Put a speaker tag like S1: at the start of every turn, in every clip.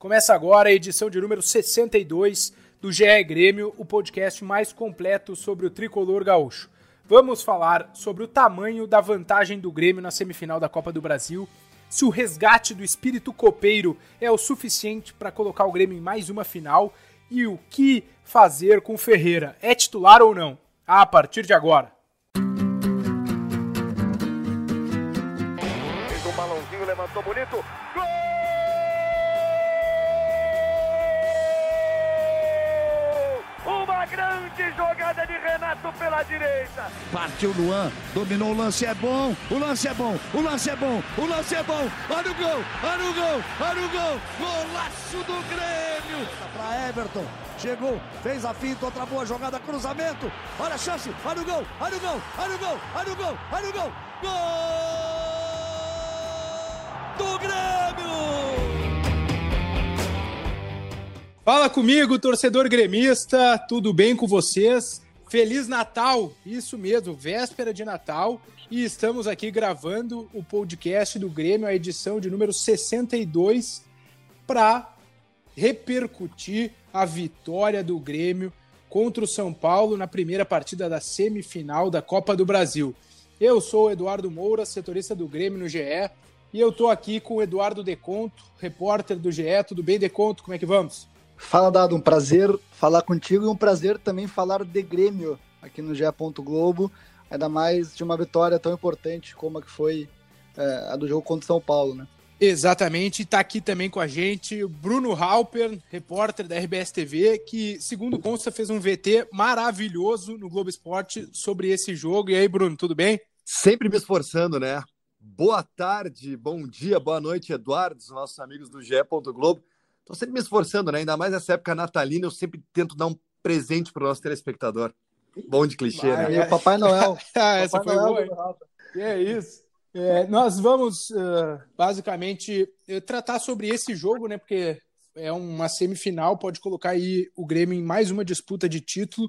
S1: Começa agora a edição de número 62 do GE Grêmio, o podcast mais completo sobre o tricolor gaúcho. Vamos falar sobre o tamanho da vantagem do Grêmio na semifinal da Copa do Brasil, se o resgate do espírito copeiro é o suficiente para colocar o Grêmio em mais uma final e o que fazer com Ferreira. É titular ou não? A partir de agora.
S2: Pela direita.
S3: Partiu Luan, dominou o lance, é bom, o lance é bom, o lance é bom, o lance é bom. Olha o gol, olha o gol, olha o gol. Golaço do Grêmio. Para Everton, chegou, fez a finta, outra boa jogada, cruzamento. Olha a chance, olha o gol, olha o gol, olha o gol, olha o gol, olha o gol. Gol do Grêmio!
S1: Fala comigo, torcedor gremista, tudo bem com vocês? Feliz Natal, isso mesmo, véspera de Natal, e estamos aqui gravando o podcast do Grêmio, a edição de número 62, para repercutir a vitória do Grêmio contra o São Paulo na primeira partida da semifinal da Copa do Brasil. Eu sou o Eduardo Moura, setorista do Grêmio no GE, e eu estou aqui com o Eduardo Deconto, repórter do GE. Tudo bem, Deconto? Como é que vamos?
S4: Fala, Dado, um prazer falar contigo e um prazer também falar de Grêmio aqui no GE. Globo, ainda mais de uma vitória tão importante como a que foi é, a do jogo contra o São Paulo, né?
S1: Exatamente, está aqui também com a gente o Bruno Halper, repórter da RBS TV, que, segundo consta, fez um VT maravilhoso no Globo Esporte sobre esse jogo. E aí, Bruno, tudo bem?
S5: Sempre me esforçando, né? Boa tarde, bom dia, boa noite, Eduardo, os nossos amigos do GE. Globo. Estou sempre me esforçando, né? Ainda mais nessa época natalina, eu sempre tento dar um presente para o nosso telespectador. Bom de clichê,
S4: ah,
S5: né?
S4: É Papai Noel.
S1: ah, essa Papai foi Noel, boa. É isso. É, nós vamos uh, basicamente tratar sobre esse jogo, né? Porque é uma semifinal, pode colocar aí o Grêmio em mais uma disputa de título.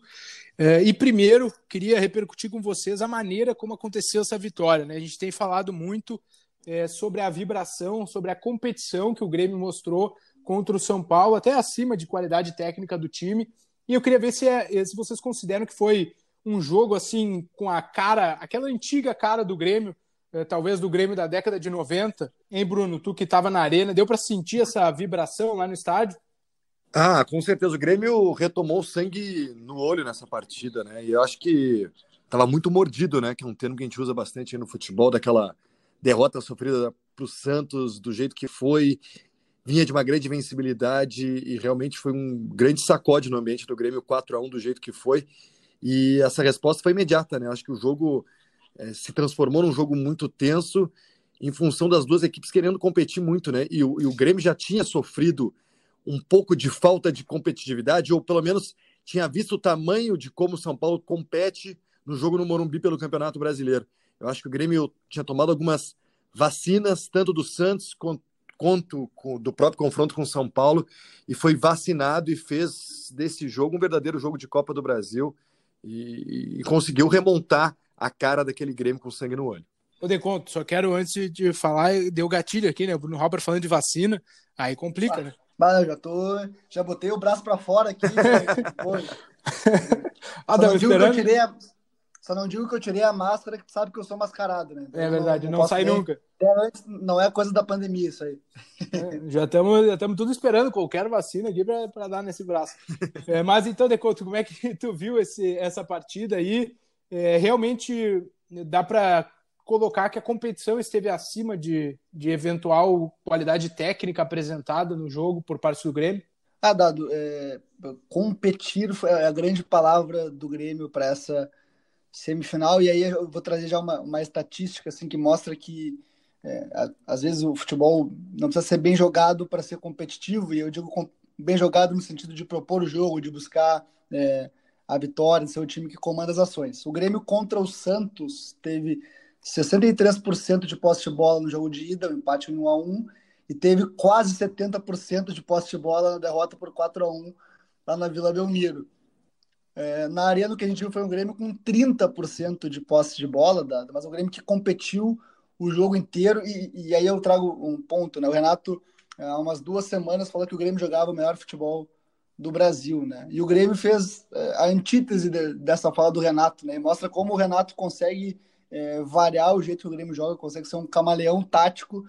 S1: Uh, e primeiro, queria repercutir com vocês a maneira como aconteceu essa vitória. Né? A gente tem falado muito é, sobre a vibração, sobre a competição que o Grêmio mostrou contra o São Paulo, até acima de qualidade técnica do time. E eu queria ver se, é, se vocês consideram que foi um jogo assim com a cara, aquela antiga cara do Grêmio, é, talvez do Grêmio da década de 90. Hein, Bruno? Tu que estava na arena, deu para sentir essa vibração lá no estádio?
S5: Ah, com certeza. O Grêmio retomou sangue no olho nessa partida, né? E eu acho que estava muito mordido, né? Que é um termo que a gente usa bastante no futebol, daquela derrota sofrida para o Santos do jeito que foi vinha de uma grande vencibilidade e realmente foi um grande sacode no ambiente do Grêmio 4 a 1 do jeito que foi. E essa resposta foi imediata, né? Acho que o jogo é, se transformou num jogo muito tenso em função das duas equipes querendo competir muito, né? E o, e o Grêmio já tinha sofrido um pouco de falta de competitividade, ou pelo menos tinha visto o tamanho de como o São Paulo compete no jogo no Morumbi pelo Campeonato Brasileiro. Eu acho que o Grêmio tinha tomado algumas vacinas, tanto do Santos conto do próprio confronto com São Paulo e foi vacinado e fez desse jogo um verdadeiro jogo de Copa do Brasil e, e conseguiu remontar a cara daquele Grêmio com sangue no olho.
S1: Ô, Deconto, só quero antes de falar, deu gatilho aqui, né? O Bruno Robert falando de vacina, aí complica,
S4: ah,
S1: né?
S4: Mas eu já tô, já botei o braço para fora aqui.
S1: ah, não,
S4: eu tirei a, só não digo que eu tirei a máscara, que sabe que eu sou mascarado, né?
S1: é verdade, não, não, sai nunca.
S4: Antes, não é coisa da pandemia isso aí.
S1: É, já estamos já tudo esperando qualquer vacina aqui para dar nesse braço. É, mas então, Decoto, como é que tu viu esse, essa partida aí? É, realmente dá para colocar que a competição esteve acima de, de eventual qualidade técnica apresentada no jogo por parte do Grêmio?
S4: Ah, Dado, é, competir foi a grande palavra do Grêmio para essa semifinal, e aí eu vou trazer já uma, uma estatística assim, que mostra que é, às vezes o futebol não precisa ser bem jogado para ser competitivo, e eu digo bem jogado no sentido de propor o jogo, de buscar é, a vitória, de ser o time que comanda as ações. O Grêmio contra o Santos teve 63% de posse de bola no jogo de ida, um empate em 1 a 1 e teve quase 70% de posse de bola na derrota por 4 a 1 lá na Vila Belmiro. É, na arena, o que a gente viu foi um Grêmio com 30% de posse de bola, mas um Grêmio que competiu o jogo inteiro. E, e, aí eu trago um ponto, né? O Renato há umas duas semanas, falou que o Grêmio jogava o melhor futebol do Brasil, né? E o Grêmio fez é, a antítese de, dessa fala do Renato, né? E mostra como o Renato consegue é, variar o jeito que o Grêmio joga, consegue ser um camaleão tático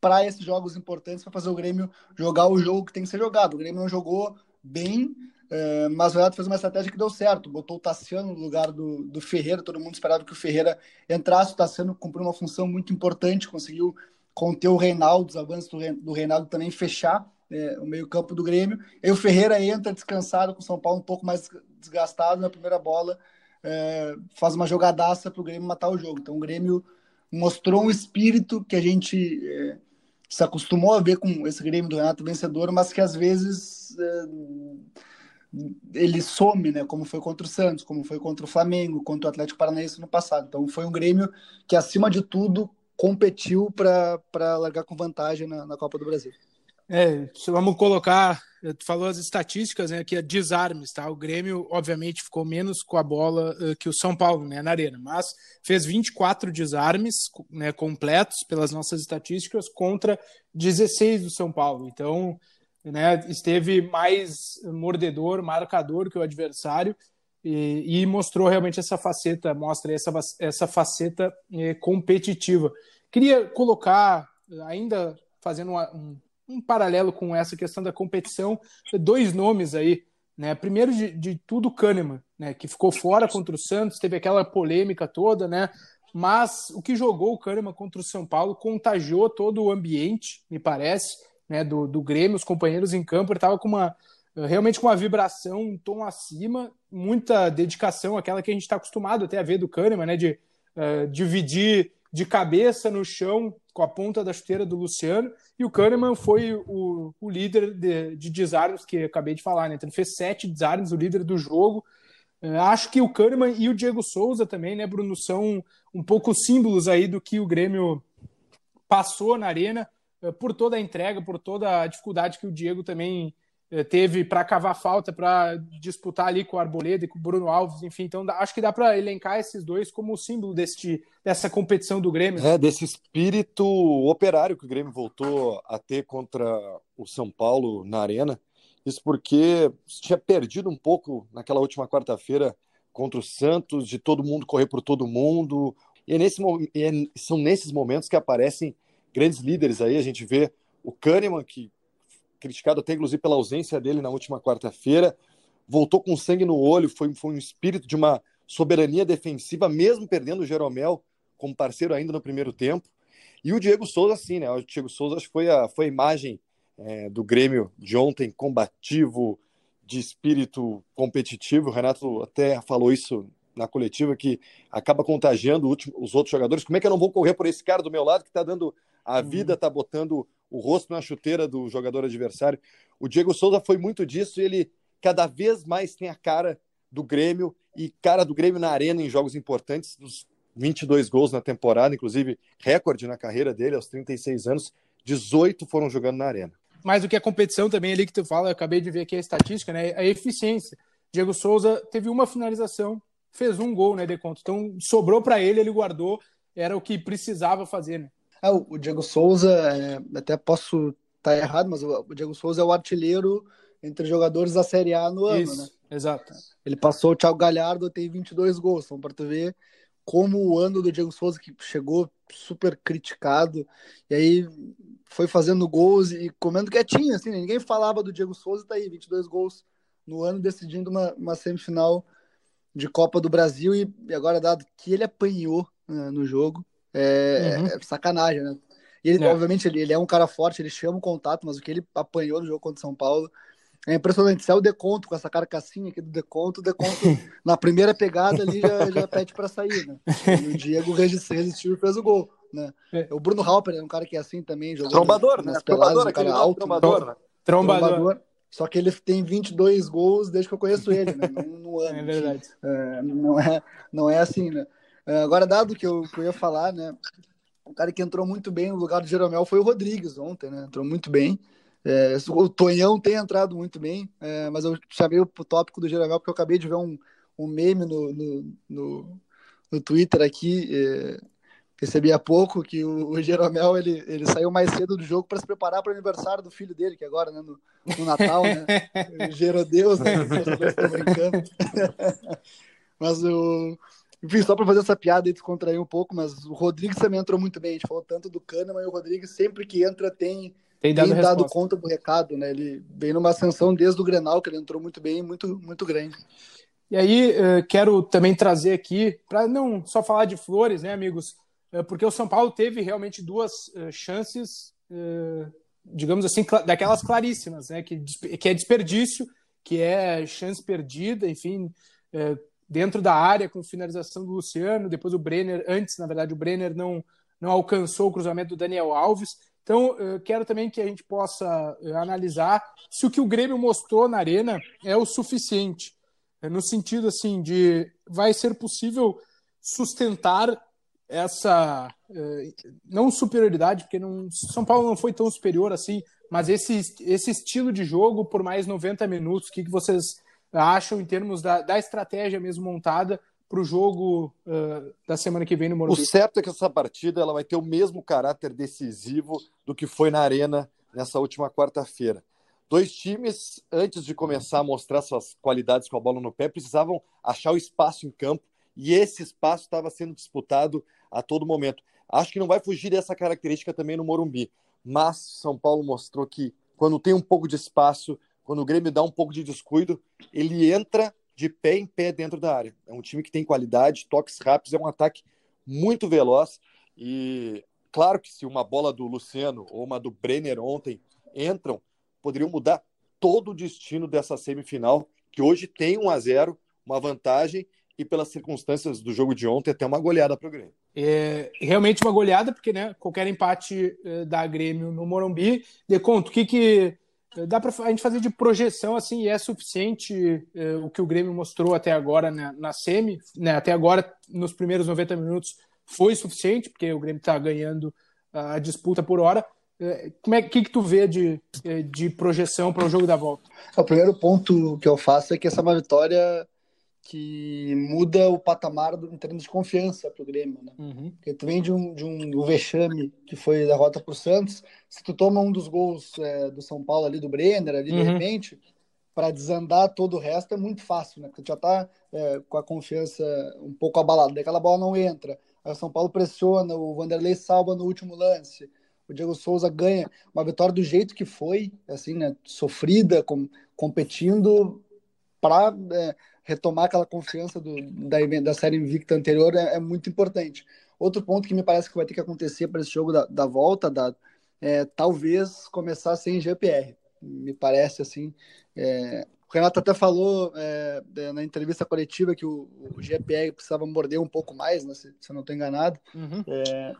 S4: para esses jogos importantes, para fazer o Grêmio jogar o jogo que tem que ser jogado. O Grêmio não jogou bem, é, mas o Renato fez uma estratégia que deu certo. Botou o Tassiano no lugar do, do Ferreira, todo mundo esperava que o Ferreira entrasse. O Tassiano cumpriu uma função muito importante, conseguiu conter o Reinaldo, os avanços do, do Reinaldo também fechar é, o meio-campo do Grêmio. E o Ferreira entra descansado com o São Paulo um pouco mais desgastado na primeira bola, é, faz uma jogadaça para o Grêmio matar o jogo. Então o Grêmio mostrou um espírito que a gente se acostumou a ver com esse Grêmio do Renato vencedor, mas que às vezes ele some, né? Como foi contra o Santos, como foi contra o Flamengo, contra o Atlético Paranaense no passado. Então foi um Grêmio que, acima de tudo, competiu para largar com vantagem na, na Copa do Brasil.
S1: É, vamos colocar, tu falou as estatísticas, né, que é desarmes, tá? O Grêmio, obviamente, ficou menos com a bola uh, que o São Paulo, né, na arena, mas fez 24 desarmes, né, completos pelas nossas estatísticas contra 16 do São Paulo. Então, né, esteve mais mordedor, marcador que o adversário e, e mostrou realmente essa faceta, mostra essa, essa faceta eh, competitiva. Queria colocar, ainda fazendo uma, um, um, paralelo com essa questão da competição, dois nomes aí. Né? Primeiro de, de tudo, Kahneman, né? que ficou fora contra o Santos, teve aquela polêmica toda, né? mas o que jogou o Kahneman contra o São Paulo contagiou todo o ambiente, me parece né, do, do Grêmio, os companheiros em campo, ele estava com uma realmente com uma vibração, um tom acima, muita dedicação, aquela que a gente está acostumado até a ver do Kahneman, né, de uh, dividir de cabeça no chão com a ponta da chuteira do Luciano, e o Kahneman foi o, o líder de, de desarmes que acabei de falar, né? Então ele fez sete desarmes, o líder do jogo. Uh, acho que o Kahneman e o Diego Souza também, né, Bruno, são um pouco símbolos aí do que o Grêmio passou na arena. Eh, por toda a entrega, por toda a dificuldade que o Diego também eh, teve para cavar falta, para disputar ali com o Arboleda e com o Bruno Alves, enfim. Então, acho que dá para elencar esses dois como símbolo desse, dessa competição do Grêmio.
S5: É, desse espírito operário que o Grêmio voltou a ter contra o São Paulo na Arena. Isso porque tinha perdido um pouco naquela última quarta-feira contra o Santos, de todo mundo correr por todo mundo. E, é nesse, e é, são nesses momentos que aparecem grandes líderes aí. A gente vê o Kahneman, que criticado até inclusive pela ausência dele na última quarta-feira, voltou com sangue no olho, foi, foi um espírito de uma soberania defensiva, mesmo perdendo o Jeromel como parceiro ainda no primeiro tempo. E o Diego Souza, sim, né? O Diego Souza acho que foi a, foi a imagem é, do Grêmio de ontem, combativo, de espírito competitivo. O Renato até falou isso na coletiva, que acaba contagiando os outros jogadores. Como é que eu não vou correr por esse cara do meu lado que está dando a uhum. vida está botando o rosto na chuteira do jogador adversário. O Diego Souza foi muito disso e ele cada vez mais tem a cara do Grêmio e cara do Grêmio na arena em jogos importantes, dos 22 gols na temporada, inclusive recorde na carreira dele aos 36 anos, 18 foram jogando na arena.
S1: Mais do que a competição também ali que tu fala, eu acabei de ver aqui a estatística, né? A eficiência. Diego Souza teve uma finalização, fez um gol, né, de conta. Então sobrou para ele, ele guardou, era o que precisava fazer, né?
S4: Ah, o Diego Souza, é, até posso estar tá errado, mas o, Diego Souza é o artilheiro entre jogadores da Série A no ano, Isso, né?
S1: Exato.
S4: Ele passou o Thiago Galhardo, tem 22 gols, então para tu ver como o ano do Diego Souza que chegou super criticado e aí foi fazendo gols e comendo quietinho, assim, né? ninguém falava do Diego Souza, tá aí 22 gols no ano decidindo uma, uma semifinal de Copa do Brasil e, e agora dado que ele apanhou né, no jogo, é, uhum. é sacanagem, né? E ele, é. obviamente, ele, ele é um cara forte, ele chama o contato, mas o que ele apanhou no jogo contra o São Paulo é impressionante. Se é o deconto, com essa carcassinha aqui do deconto, o deconto na primeira pegada ali já, já pede para sair, né? E o Diego resistiu e fez o gol, né? É. O Bruno Halper é um cara que é assim também.
S5: Trombador, né? Trombador, um cara alto,
S1: trombador, né? Trombador. trombador.
S4: Só que ele tem 22 gols desde que eu conheço ele, né? No, no ano.
S1: É verdade.
S4: É, não, é, não é assim, né? É, agora, dado que eu, que eu ia falar, né? O cara que entrou muito bem no lugar do Jeromel foi o Rodrigues ontem, né? Entrou muito bem. É, o Tonhão tem entrado muito bem, é, mas eu chamei o tópico do Jeromel porque eu acabei de ver um, um meme no, no, no, no Twitter aqui, é, recebi há pouco que o, o Jeromel ele, ele saiu mais cedo do jogo para se preparar para o aniversário do filho dele, que agora, né, no, no Natal, né? Gerodeus, né? brincando. mas o. Enfim, só para fazer essa piada e descontrair um pouco, mas o Rodrigues também entrou muito bem. A gente falou tanto do Kahneman e o Rodrigues sempre que entra tem, tem dado, tem dado conta do recado, né? Ele vem numa ascensão desde o Grenal, que ele entrou muito bem, muito, muito grande.
S1: E aí, quero também trazer aqui, para não só falar de flores, né, amigos? É, porque o São Paulo teve realmente duas uh, chances, digamos assim, daquelas claríssimas, né? Que, é desperdício, que é chance perdida, enfim, dentro da área com finalização do Luciano, depois o Brenner, antes, na verdade, o Brenner não, não alcançou o cruzamento do Daniel Alves. Então, quero também que a gente possa analisar se o que o Grêmio mostrou na arena é o suficiente, no sentido assim de vai ser possível sustentar essa eh, não superioridade, porque não, São Paulo não foi tão superior assim, mas esse, esse estilo de jogo por mais 90 minutos, o que, que vocês acham em termos da, da estratégia mesmo montada para o jogo uh, da semana que vem no Morumbi?
S5: O certo é que essa partida ela vai ter o mesmo caráter decisivo do que foi na Arena nessa última quarta-feira. Dois times, antes de começar a mostrar suas qualidades com a bola no pé, precisavam achar o espaço em campo e esse espaço estava sendo disputado a todo momento. Acho que não vai fugir dessa característica também no Morumbi, mas São Paulo mostrou que quando tem um pouco de espaço, quando o Grêmio dá um pouco de descuido, ele entra de pé em pé dentro da área. É um time que tem qualidade, toques rápidos, é um ataque muito veloz e claro que se uma bola do Luciano ou uma do Brenner ontem entram, poderiam mudar todo o destino dessa semifinal, que hoje tem 1 a 0, uma vantagem e pelas circunstâncias do jogo de ontem, até uma goleada para o Grêmio.
S1: É, realmente uma goleada, porque né, qualquer empate é, da Grêmio no Morumbi, de conto, o que, que dá para a gente fazer de projeção assim, e é suficiente é, o que o Grêmio mostrou até agora né, na semi, né, até agora nos primeiros 90 minutos foi suficiente, porque o Grêmio está ganhando a disputa por hora. É, como é que, que tu vê de, é, de projeção para o jogo da volta?
S4: O primeiro ponto que eu faço é que essa é uma vitória que muda o patamar do, em termos de confiança para o Grêmio, né? Uhum. Porque tu vem de um, de um, vexame que foi a derrota para o Santos, se tu toma um dos gols é, do São Paulo ali, do Brenner, ali uhum. de repente, para desandar todo o resto é muito fácil, né? Porque tu já tá é, com a confiança um pouco abalada, daí aquela bola não entra, aí o São Paulo pressiona, o Vanderlei salva no último lance, o Diego Souza ganha uma vitória do jeito que foi, assim, né? Sofrida, com, competindo para é, retomar aquela confiança do, da, da série invicta anterior é, é, muito importante. Outro ponto que me parece que vai ter que acontecer para esse jogo da, da volta, da, é, talvez começar sem GPR. Me parece assim. É, o Renato até falou é, na entrevista coletiva que o, o, GPR precisava morder um pouco mais, né, se, se eu não estou enganado. Uhum. É,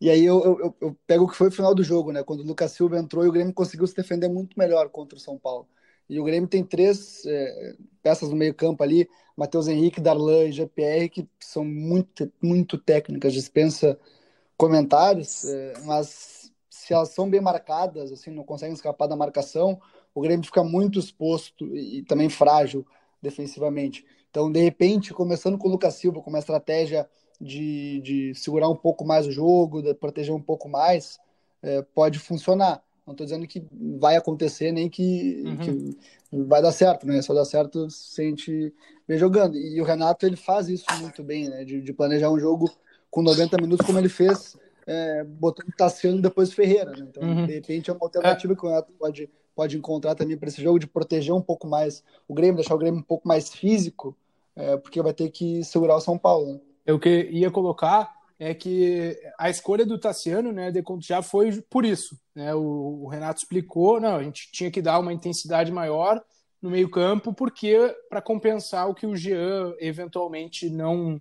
S4: e aí eu, eu, eu, pego o que foi o final do jogo, né? Quando o Lucas Silva entrou e o Grêmio conseguiu se defender muito melhor contra o São Paulo. E o Grêmio tem três é, peças no meio-campo ali, Matheus Henrique, Darlan e GPR, que são muito, muito técnicas, dispensa comentários, é, mas se elas são bem marcadas, assim, não conseguem escapar da marcação, o Grêmio fica muito exposto e, e também frágil defensivamente. Então, de repente, começando com o Lucas Silva, com uma estratégia de, de segurar um pouco mais o jogo, de proteger um pouco mais, é, pode funcionar. Não estou dizendo que vai acontecer nem que, uhum. que, vai dar certo, né? Só dá certo se a gente vem jogando. E o Renato ele faz isso muito bem, né? De, de planejar um jogo com 90 minutos, como ele fez, é, botando Tassiano e depois Ferreira. Né? Então, uhum. de repente, é uma alternativa é. que o Renato pode, pode encontrar também para esse jogo, de proteger um pouco mais o Grêmio, deixar o Grêmio um pouco mais físico, é, porque vai ter que segurar o São Paulo. Né?
S1: Eu que ia colocar é que a escolha do Tassiano, né, já foi por isso. Né? O, o, Renato explicou, não, a gente tinha que dar uma intensidade maior no meio campo, porque para compensar o que o Jean eventualmente não,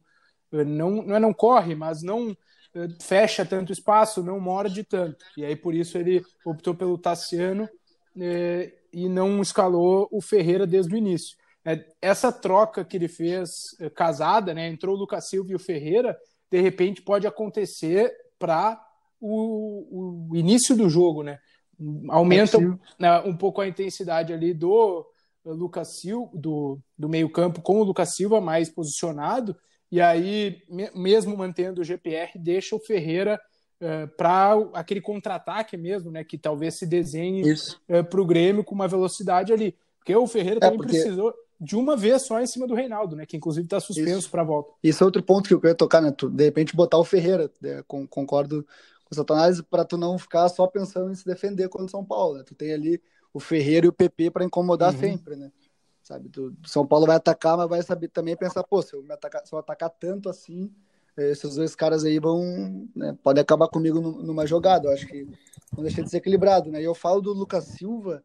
S1: não, não é não corre, mas não eh, fecha tanto espaço, não morde tanto. E aí por isso ele optou pelo Tassiano eh, e não escalou o Ferreira desde o início. É, essa troca que ele fez eh, casada, né, entrou o Lucas Silva e o Ferreira, de repente pode acontecer para o, o, início do jogo, né? Aumenta né, um pouco a intensidade ali do Lucas Silva, do, do meio-campo com o Lucas Silva mais posicionado, e aí, mesmo mantendo o GPR, deixa o Ferreira uh, para aquele contra-ataque mesmo, né? Que talvez se desenhe uh, para o Grêmio com uma velocidade ali. Porque o Ferreira é também porque... precisou de uma vez só em cima do Reinaldo, né? Que inclusive está suspenso para a volta.
S4: Isso é outro ponto que eu queria tocar, né? Tu, de repente botar o Ferreira, né? concordo com essa análise, para tu não ficar só pensando em se defender contra o São Paulo. Né? Tu tem ali o Ferreira e o PP para incomodar uhum. sempre, né? Sabe, tu, São Paulo vai atacar, mas vai saber também pensar, pô, se eu, me atacar, se eu atacar tanto assim, esses dois caras aí vão, né, podem acabar comigo numa jogada. Eu acho que não deixa de ser equilibrado, né? E eu falo do Lucas Silva,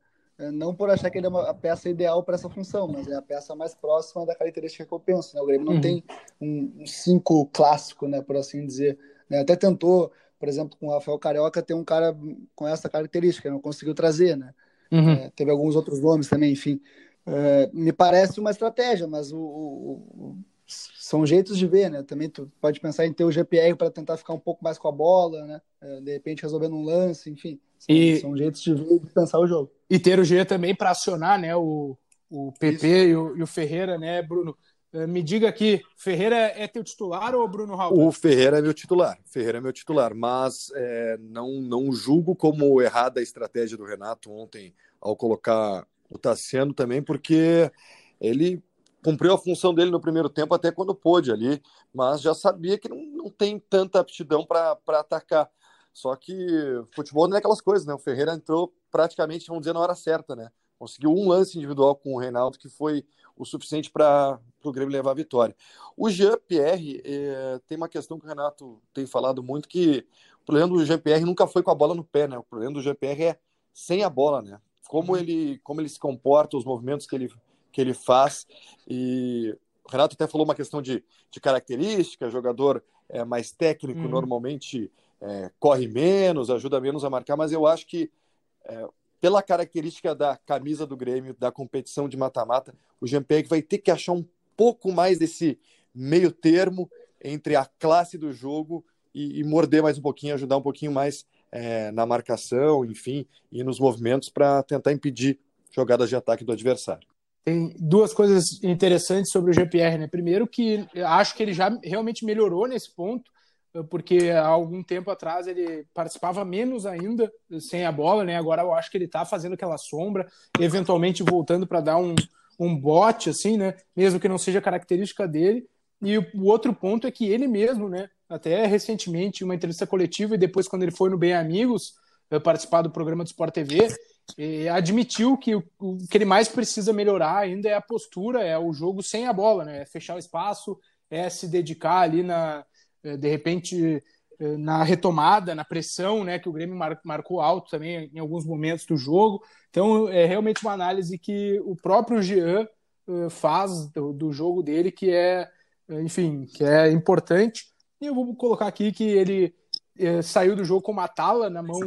S4: não por achar que ele é uma, a peça ideal para essa função, mas é a peça mais próxima da característica que eu penso. Né? O Grêmio não uhum. tem um, um, cinco clássico, né, por assim dizer. Né? Até tentou, por exemplo, com o Rafael Carioca, ter um cara com essa característica, não conseguiu trazer, né? Uhum. É, teve alguns outros nomes também, enfim. É, me parece uma estratégia, mas o, o, o, são jeitos de ver, né? Também tu pode pensar em ter o GPR para tentar ficar um pouco mais com a bola, né? É, de repente resolvendo um lance, enfim. São, e... são jeitos de ver de pensar o jogo.
S1: E ter o G também para acionar né, o, o PP e o, e o, Ferreira, né, Bruno? Eh, me diga aqui, Ferreira é teu titular ou Bruno Raul?
S5: O Ferreira é meu titular, Ferreira é meu titular, mas é, não, não julgo como errada a estratégia do Renato ontem ao colocar o Tassiano também, porque ele cumpriu a função dele no primeiro tempo até quando pôde ali, mas já sabia que não, não tem tanta aptidão para atacar. Só que futebol não é aquelas coisas, né? O Ferreira entrou praticamente, vamos dizer, na hora certa, né? Conseguiu um lance individual com o Reinaldo que foi o suficiente para o Grêmio levar a vitória. O Jean-Pierre é, tem uma questão que o Renato tem falado muito, que o problema do Jean-Pierre nunca foi com a bola no pé, né? O problema do Jean-Pierre é sem a bola, né? Como uhum. ele, como ele se comporta, os movimentos que ele, que ele faz. E o Renato até falou uma questão de, de característica, jogador é, mais técnico, uhum. normalmente é, corre menos, ajuda menos a marcar, mas eu acho que é, pela característica da camisa do Grêmio, da competição de mata-mata, o Jean-Pierre vai ter que achar um pouco mais desse meio termo entre a classe do jogo e, e morder mais um pouquinho, ajudar um pouquinho mais é, na marcação, enfim, e nos movimentos para tentar impedir jogadas de ataque do adversário.
S1: Tem duas coisas interessantes sobre o GPR, né? Primeiro que acho que ele já realmente melhorou nesse ponto, porque há algum tempo atrás ele participava menos ainda sem a bola, né? Agora eu acho que ele está fazendo aquela sombra, eventualmente voltando para dar um, um bote, assim, né? Mesmo que não seja característica dele. E o outro ponto é que ele mesmo, né? Até recentemente, uma entrevista coletiva e depois quando ele foi no Bem Amigos eh, participar do programa do Sport TV, eh, admitiu que o, que ele mais precisa melhorar ainda é a postura, é o jogo sem a bola, né? É fechar o espaço, é se dedicar ali na de repente eh, na retomada, na pressão, né, que o Grêmio marcou alto também em alguns momentos do jogo. Então é realmente uma análise que o próprio Jean eh, faz do, do jogo dele que é, enfim, que é importante. E eu vou colocar aqui que ele saiu do jogo com uma tala na mão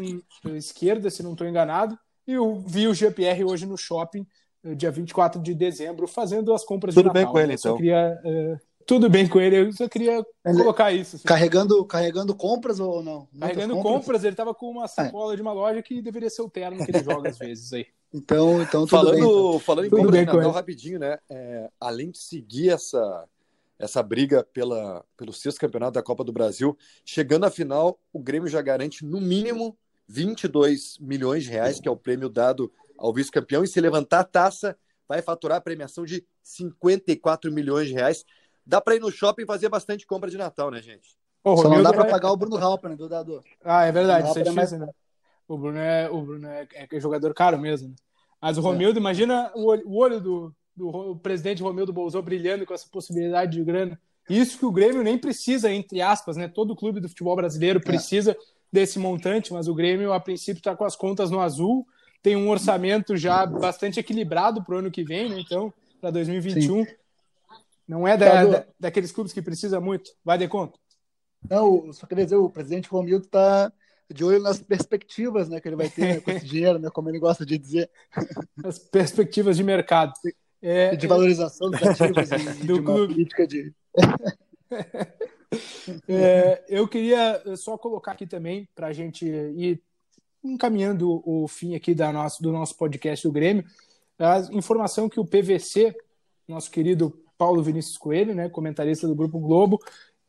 S1: esquerda, se não estou enganado, e eu vi o GPR hoje no shopping, dia 24 de dezembro, fazendo as compras
S5: Tudo
S1: de
S5: Natal. Tudo bem com ele, então.
S1: Eu queria tudo bem com ele, eu só queria ele colocar isso. Assim.
S4: Carregando, carregando compras ou não?
S1: Muitas carregando compras? compras, ele tava com uma sacola é. de uma loja que deveria ser o terno que ele joga às vezes aí.
S4: Então, então tudo
S5: falando,
S4: bem. Então.
S5: Falando em tudo compras bem rapidinho, né? É, além de seguir essa, essa briga pela, pelo sexto campeonato da Copa do Brasil, chegando à final, o Grêmio já garante no mínimo 22 milhões de reais, que é o prêmio dado ao vice-campeão, e se levantar a taça, vai faturar a premiação de 54 milhões de reais. Dá para ir no shopping e fazer bastante compra de Natal, né, gente?
S4: Só não dá para pagar o Bruno Halper, né, do dador.
S1: Ah, é verdade, isso é difícil, né? O Bruno é, o Bruno é, é jogador caro mesmo. Né? Mas o é. Romildo, imagina o olho, o olho do, do presidente Romildo Bolsonaro brilhando com essa possibilidade de grana. Isso que o Grêmio nem precisa, entre aspas, né? Todo clube do futebol brasileiro é. precisa é. desse montante, mas o Grêmio, a princípio, está com as contas no azul, tem um orçamento já bastante equilibrado para o ano que vem, né? Então, para 2021. Sim. Não é da, da, daqueles clubes que precisa muito. Vai de conta.
S4: Não, só queria dizer, o presidente Romildo está de olho nas perspectivas né, que ele vai ter né, com esse dinheiro, né, como ele gosta de dizer.
S1: As perspectivas de mercado.
S4: É, de valorização dos ativos e do de clube. política de.
S1: é, eu queria só colocar aqui também, para a gente ir encaminhando o fim aqui da nosso, do nosso podcast do Grêmio, a informação que o PVC, nosso querido Paulo Vinícius Coelho, né, comentarista do Grupo Globo,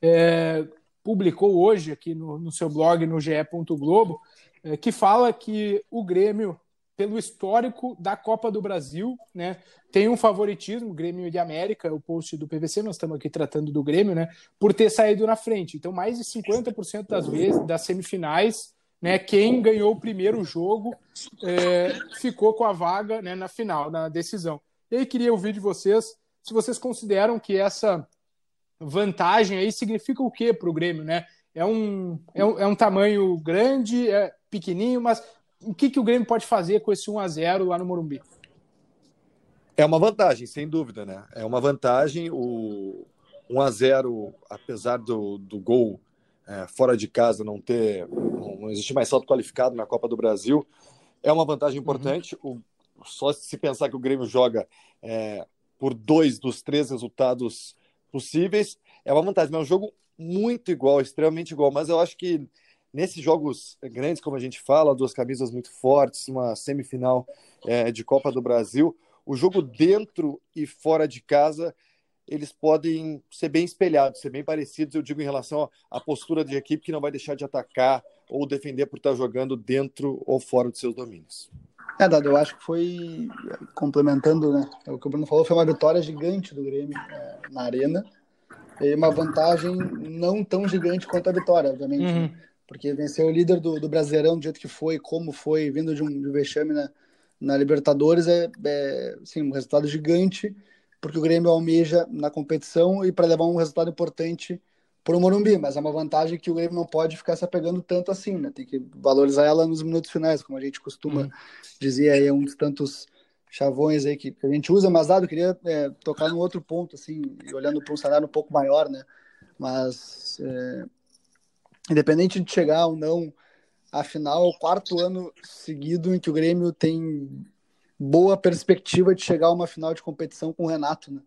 S1: é, publicou hoje aqui no, no seu blog, no GE. Globo, é, que fala que o Grêmio, pelo histórico da Copa do Brasil, né, tem um favoritismo, Grêmio de América, o post do PVC, nós estamos aqui tratando do Grêmio, né, por ter saído na frente. Então, mais de 50% das vezes, das semifinais, né, quem ganhou o primeiro jogo é, ficou com a vaga né, na final, na decisão. E aí queria ouvir de vocês se vocês consideram que essa vantagem aí significa o que para o Grêmio, né? É um, é um, é um tamanho grande, é pequenininho, mas o que, que o Grêmio pode fazer com esse 1 a 0 lá no Morumbi?
S5: É uma vantagem, sem dúvida, né? É uma vantagem. O 1 a 0 apesar do, do gol é, fora de casa não ter, não, não existe mais salto qualificado na Copa do Brasil, é uma vantagem importante. Uhum. O, só se pensar que o Grêmio joga é, por dois dos três resultados possíveis, é uma vantagem. Mas é um jogo muito igual, extremamente igual. Mas eu acho que nesses jogos grandes, como a gente fala, duas camisas muito fortes, uma semifinal é, de Copa do Brasil, o jogo dentro e fora de casa eles podem ser bem espelhados, ser bem parecidos, eu digo, em relação à postura de equipe que não vai deixar de atacar ou defender por estar jogando dentro ou fora dos seus domínios.
S4: É, Dado, eu acho que foi, complementando né, o que o Bruno falou, foi uma vitória gigante do Grêmio é, na Arena, e uma vantagem não tão gigante quanto a vitória, obviamente, né, uhum. né, porque vencer o líder do, do Brasileirão do jeito que foi, como foi, vindo de um, de um vexame na, na Libertadores, é, é sim, um resultado gigante, porque o Grêmio almeja na competição e para levar um resultado importante para o Morumbi, mas é uma vantagem que o Grêmio não pode ficar se apegando tanto assim, né? Tem que valorizar ela nos minutos finais, como a gente costuma uhum. dizer aí, é um dos tantos chavões aí que, que a gente usa, mas dado, queria é, tocar num outro ponto, assim, olhando para um cenário um pouco maior, né? Mas, é, independente de chegar ou não à final, é o quarto ano seguido em que o Grêmio tem boa perspectiva de chegar a uma final de competição com o Renato, né?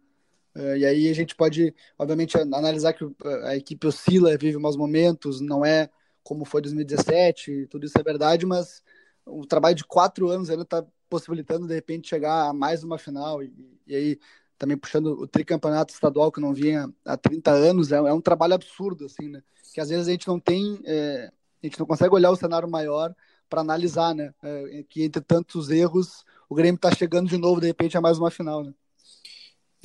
S4: Uh, e aí a gente pode, obviamente, analisar que a equipe oscila, vive maus momentos, não é como foi 2017, tudo isso é verdade, mas o trabalho de quatro anos ainda está possibilitando, de repente, chegar a mais uma final. E, e, aí, também puxando o tricampeonato estadual, que não vinha há 30 anos, é, é um trabalho absurdo, assim, né? Que às vezes a gente não tem, é, a gente não consegue olhar o cenário maior para analisar, né? É, que entre tantos erros, o Grêmio está chegando de novo, de repente, a mais uma final, né?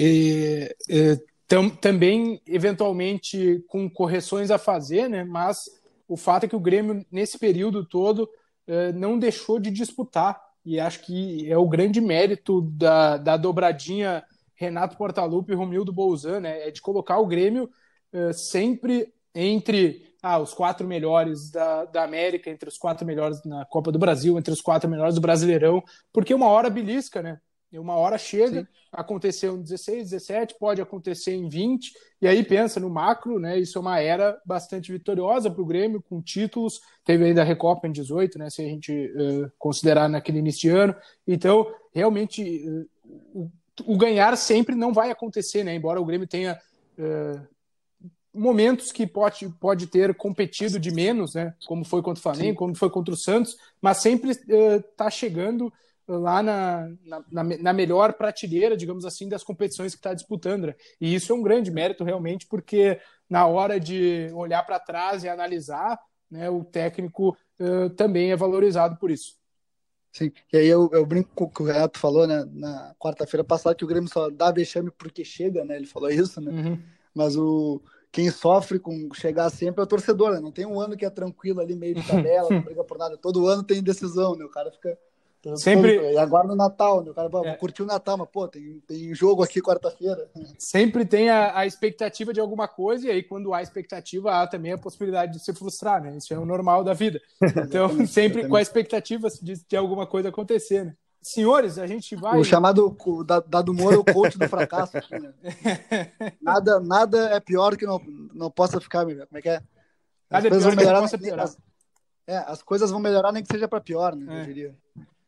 S1: E, e tam, também, eventualmente, com correções a fazer, né? Mas o fato é que o Grêmio, nesse período todo, eh, não deixou de disputar. E acho que é o grande mérito da, da dobradinha Renato Portaluppi e Romildo Bolzan, né? É de colocar o Grêmio eh, sempre entre ah, os quatro melhores da, da América, entre os quatro melhores na Copa do Brasil, entre os quatro melhores do Brasileirão, porque uma hora belisca, né? Uma hora chega, Sim. aconteceu em 16, 17, pode acontecer em 20, e aí pensa no macro, né? Isso é uma era bastante vitoriosa para o Grêmio, com títulos, teve ainda a Recopa em 18, né? Se a gente uh, considerar naquele início de ano. Então, realmente, uh, o, o, ganhar sempre não vai acontecer, né? Embora o Grêmio tenha uh, momentos que pode, pode ter competido de menos, né? Como foi contra o Flamengo, Sim. como foi contra o Santos, mas sempre está chegando lá na, na, na, melhor prateleira, digamos assim, das competições que está disputando. Né? E isso é um grande mérito realmente, porque na hora de olhar para trás e analisar, né, o técnico uh, também é valorizado por isso.
S4: Sim, e aí eu, eu brinco com o que o Renato falou né, na quarta-feira passada, que o Grêmio só dá vexame porque chega, né? Ele falou isso, né? Uhum. Mas o, quem sofre com chegar sempre é o torcedor, né? Não tem um ano que é tranquilo ali, meio de tabela, não briga por nada. Todo ano tem decisão, né? O cara fica.
S1: Sempre...
S4: E agora no Natal, né? O cara é. curtir o Natal, mas pô, tem, tem jogo aqui quarta-feira.
S1: Sempre tem a, a, expectativa de alguma coisa, e aí quando há expectativa, há também a possibilidade de se frustrar, né? Isso é o normal da vida. Então, sempre com a expectativa de, de alguma coisa acontecer, né? Senhores, a gente vai.
S4: O chamado Dado Moura, o coach do fracasso. Aqui, né? nada, nada é pior que não, não possa ficar melhor. Como é que é?
S1: As nada é coisas é vão melhorar. Nem, piorar.
S4: As, é, as coisas vão melhorar nem que seja para pior, né? É. Eu diria.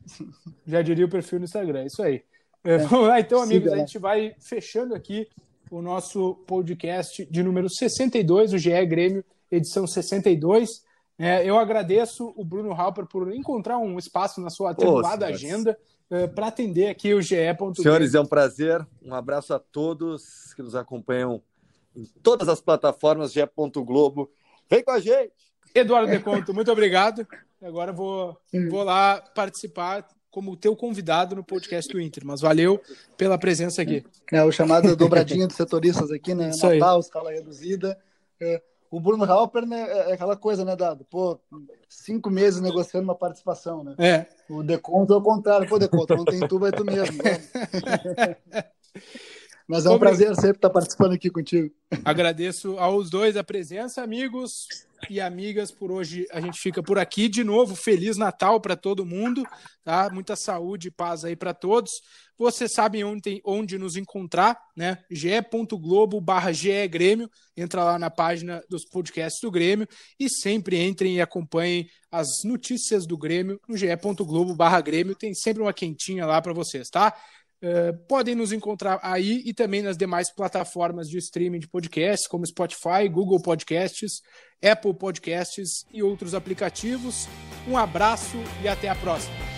S1: Já diria o perfil no Instagram, isso aí. É. Vamos lá, então, amigos, Siga, a gente vai fechando aqui o nosso podcast de número 62, o GE Grêmio, edição 62. É, eu agradeço o Bruno Halper por encontrar um espaço na sua atribulada agenda uh, para atender aqui o GE.
S5: Senhores, é um prazer. Um abraço a todos que nos acompanham em todas as plataformas GE. Globo. Vem com a gente!
S1: Eduardo Deconto, muito obrigado. Agora vou, vou lá participar como teu convidado no podcast do Inter, mas valeu pela presença aqui.
S4: É, o chamado dobradinha dos setoristas aqui, né? Isso Natal, aí. escala reduzida. É, o Bruno Halper né, é, é aquela coisa, né, Dado? Pô, cinco meses negociando uma participação, né?
S1: É.
S4: O Deconto é o contrário. Pô, Deconto, não tem tu, vai tu mesmo. Né? Mas é um prazer sempre estar participando aqui contigo.
S1: Agradeço aos dois a presença, amigos e amigas. Por hoje a gente fica por aqui. De novo, Feliz Natal para todo mundo, tá? Muita saúde e paz aí para todos. Vocês sabem onde, onde nos encontrar, né? ge.globo barra Grêmio. Entra lá na página dos podcasts do Grêmio e sempre entrem e acompanhem as notícias do Grêmio no ge.globo barra Grêmio. Tem sempre uma quentinha lá para vocês, tá? Uh, podem nos encontrar aí e também nas demais plataformas de streaming de podcasts, como Spotify, Google Podcasts, Apple Podcasts e outros aplicativos. Um abraço e até a próxima.